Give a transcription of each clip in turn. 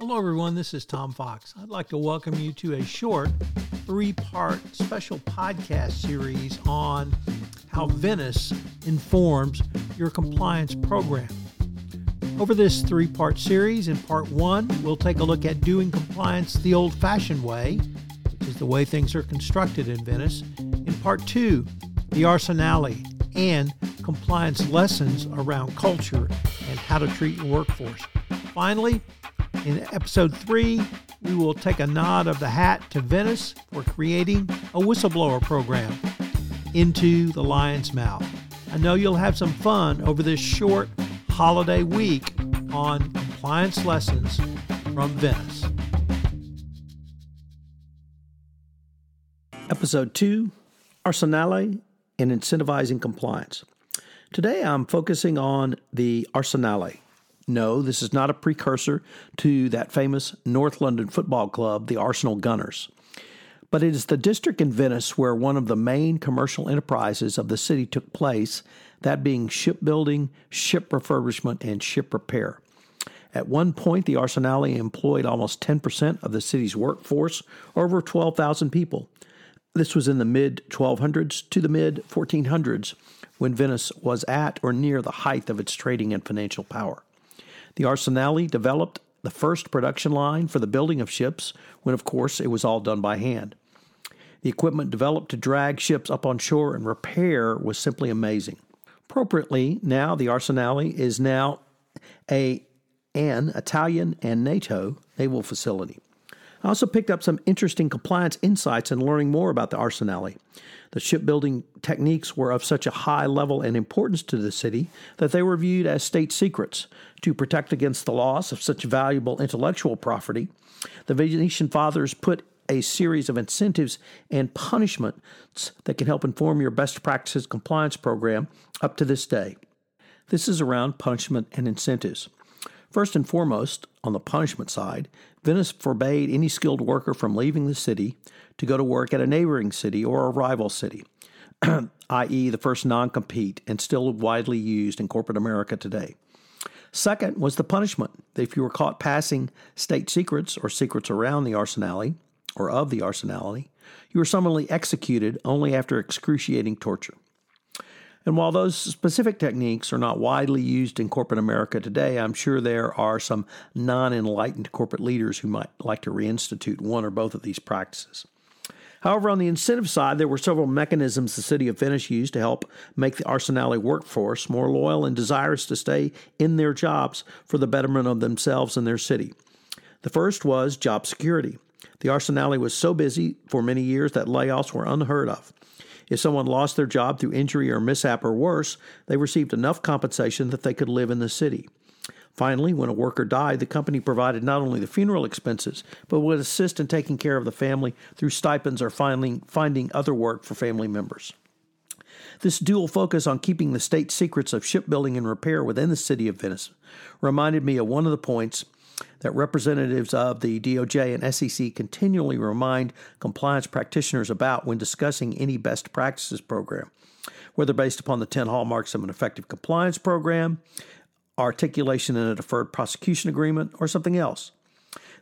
Hello, everyone. This is Tom Fox. I'd like to welcome you to a short three part special podcast series on how Venice informs your compliance program. Over this three part series, in part one, we'll take a look at doing compliance the old fashioned way, which is the way things are constructed in Venice. In part two, the arsenale and compliance lessons around culture and how to treat your workforce. Finally, in episode three, we will take a nod of the hat to Venice for creating a whistleblower program into the lion's mouth. I know you'll have some fun over this short holiday week on compliance lessons from Venice. Episode 2 Arsenale and Incentivizing Compliance. Today I'm focusing on the Arsenale no, this is not a precursor to that famous North London football club, the Arsenal Gunners. But it is the district in Venice where one of the main commercial enterprises of the city took place, that being shipbuilding, ship refurbishment, and ship repair. At one point, the Arsenale employed almost 10% of the city's workforce, or over 12,000 people. This was in the mid 1200s to the mid 1400s, when Venice was at or near the height of its trading and financial power. The Arsenale developed the first production line for the building of ships, when of course it was all done by hand. The equipment developed to drag ships up on shore and repair was simply amazing. Appropriately, now the Arsenale is now a an Italian and NATO naval facility. I also picked up some interesting compliance insights in learning more about the Arsenale. The shipbuilding techniques were of such a high level and importance to the city that they were viewed as state secrets. To protect against the loss of such valuable intellectual property, the Venetian fathers put a series of incentives and punishments that can help inform your best practices compliance program up to this day. This is around punishment and incentives. First and foremost, on the punishment side, Venice forbade any skilled worker from leaving the city to go to work at a neighboring city or a rival city, i.e., the first non compete and still widely used in corporate America today. Second was the punishment. If you were caught passing state secrets or secrets around the arsenale or of the arsenale, you were summarily executed only after excruciating torture. And while those specific techniques are not widely used in corporate America today, I'm sure there are some non enlightened corporate leaders who might like to reinstitute one or both of these practices. However, on the incentive side, there were several mechanisms the city of Venice used to help make the Arsenale workforce more loyal and desirous to stay in their jobs for the betterment of themselves and their city. The first was job security. The Arsenale was so busy for many years that layoffs were unheard of. If someone lost their job through injury or mishap or worse, they received enough compensation that they could live in the city. Finally, when a worker died, the company provided not only the funeral expenses, but would assist in taking care of the family through stipends or finding, finding other work for family members. This dual focus on keeping the state secrets of shipbuilding and repair within the city of Venice reminded me of one of the points that representatives of the DOJ and SEC continually remind compliance practitioners about when discussing any best practices program, whether based upon the 10 hallmarks of an effective compliance program, articulation in a deferred prosecution agreement, or something else.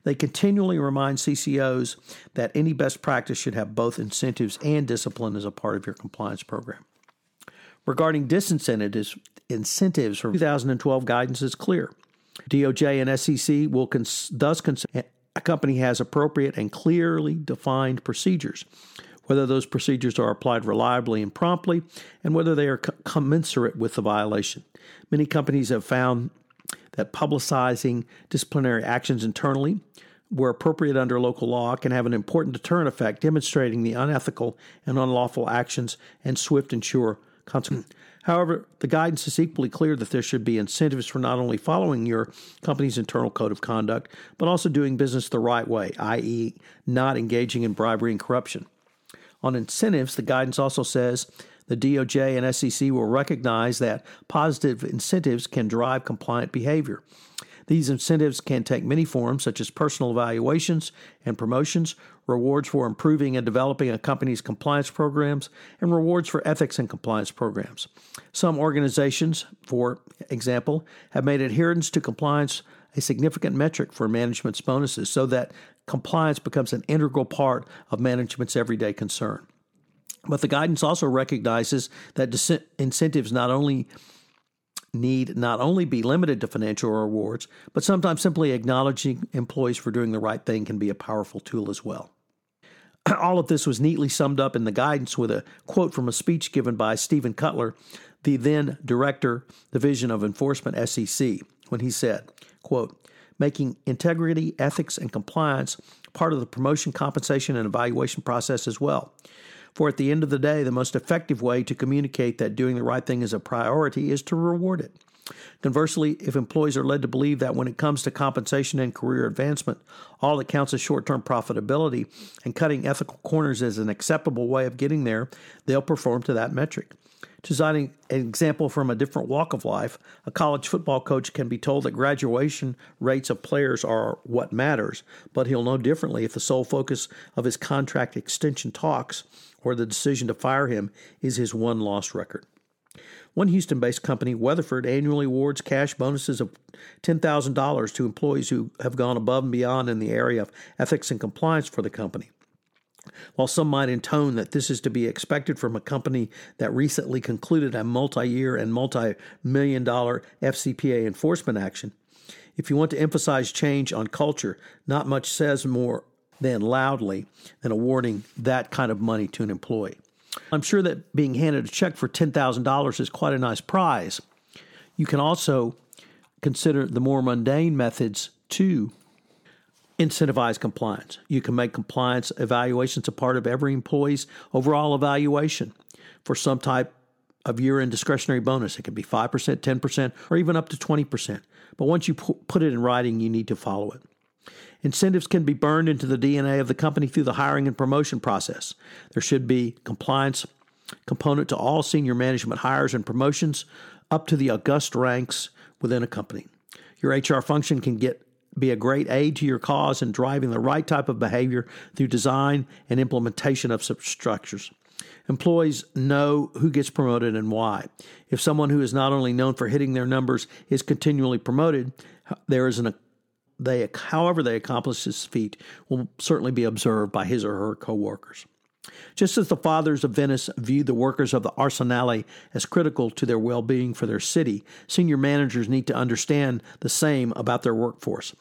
They continually remind CCOs that any best practice should have both incentives and discipline as a part of your compliance program. Regarding disincentives, incentives for 2012 guidance is clear. DOJ and SEC will cons- thus consider a company has appropriate and clearly defined procedures, whether those procedures are applied reliably and promptly, and whether they are co- commensurate with the violation. Many companies have found that publicizing disciplinary actions internally, where appropriate under local law, can have an important deterrent effect, demonstrating the unethical and unlawful actions and swift and sure consequences. However, the guidance is equally clear that there should be incentives for not only following your company's internal code of conduct, but also doing business the right way, i.e., not engaging in bribery and corruption. On incentives, the guidance also says the DOJ and SEC will recognize that positive incentives can drive compliant behavior. These incentives can take many forms, such as personal evaluations and promotions, rewards for improving and developing a company's compliance programs, and rewards for ethics and compliance programs. Some organizations, for example, have made adherence to compliance a significant metric for management's bonuses so that compliance becomes an integral part of management's everyday concern. But the guidance also recognizes that incentives not only need not only be limited to financial rewards, but sometimes simply acknowledging employees for doing the right thing can be a powerful tool as well. All of this was neatly summed up in the guidance with a quote from a speech given by Stephen Cutler, the then Director, Division of Enforcement SEC, when he said, quote, making integrity, ethics, and compliance part of the promotion, compensation, and evaluation process as well. For at the end of the day, the most effective way to communicate that doing the right thing is a priority is to reward it. Conversely, if employees are led to believe that when it comes to compensation and career advancement, all that counts is short term profitability and cutting ethical corners is an acceptable way of getting there, they'll perform to that metric. Cite an example from a different walk of life, a college football coach can be told that graduation rates of players are what matters, but he'll know differently if the sole focus of his contract extension talks or the decision to fire him is his one loss record. One Houston based company, Weatherford, annually awards cash bonuses of $10,000 to employees who have gone above and beyond in the area of ethics and compliance for the company. While some might intone that this is to be expected from a company that recently concluded a multi year and multi million dollar FCPA enforcement action, if you want to emphasize change on culture, not much says more than loudly than awarding that kind of money to an employee. I'm sure that being handed a check for $10,000 is quite a nice prize. You can also consider the more mundane methods to incentivize compliance. You can make compliance evaluations a part of every employee's overall evaluation for some type of year end discretionary bonus. It can be 5%, 10%, or even up to 20%. But once you put it in writing, you need to follow it. Incentives can be burned into the DNA of the company through the hiring and promotion process. There should be compliance component to all senior management hires and promotions up to the august ranks within a company. Your HR function can get be a great aid to your cause in driving the right type of behavior through design and implementation of structures. Employees know who gets promoted and why. If someone who is not only known for hitting their numbers is continually promoted, there is an they, however they accomplish this feat, will certainly be observed by his or her coworkers. Just as the fathers of Venice viewed the workers of the Arsenale as critical to their well being for their city, senior managers need to understand the same about their workforce.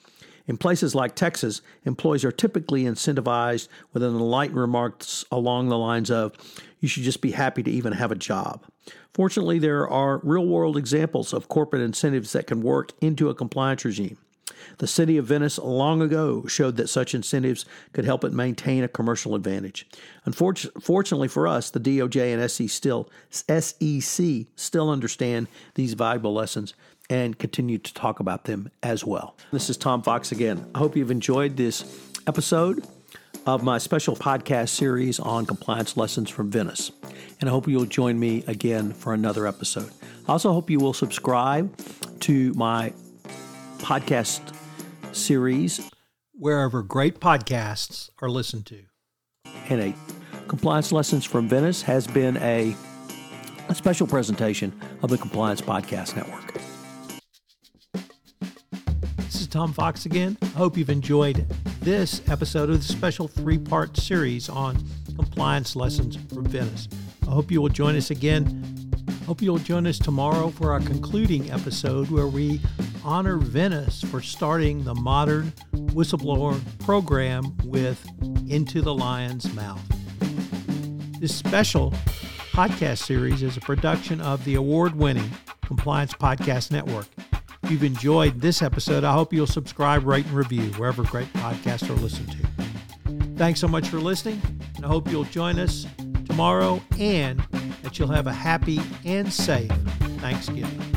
In places like Texas, employees are typically incentivized with an enlightened remarks along the lines of, you should just be happy to even have a job. Fortunately, there are real world examples of corporate incentives that can work into a compliance regime. The city of Venice long ago showed that such incentives could help it maintain a commercial advantage. Unfortunately for us, the DOJ and SEC still, SEC still understand these valuable lessons and continue to talk about them as well. This is Tom Fox again. I hope you've enjoyed this episode of my special podcast series on compliance lessons from Venice. And I hope you'll join me again for another episode. I also hope you will subscribe to my podcast series wherever great podcasts are listened to. And a Compliance Lessons from Venice has been a, a special presentation of the Compliance Podcast Network. This is Tom Fox again. I hope you've enjoyed this episode of the special three part series on compliance lessons from Venice. I hope you will join us again. Hope you'll join us tomorrow for our concluding episode where we honor Venice for starting the modern whistleblower program with Into the Lion's Mouth. This special podcast series is a production of the award winning Compliance Podcast Network. If you've enjoyed this episode, I hope you'll subscribe, rate, and review wherever great podcasts are listened to. Thanks so much for listening, and I hope you'll join us tomorrow and that you'll have a happy and safe Thanksgiving.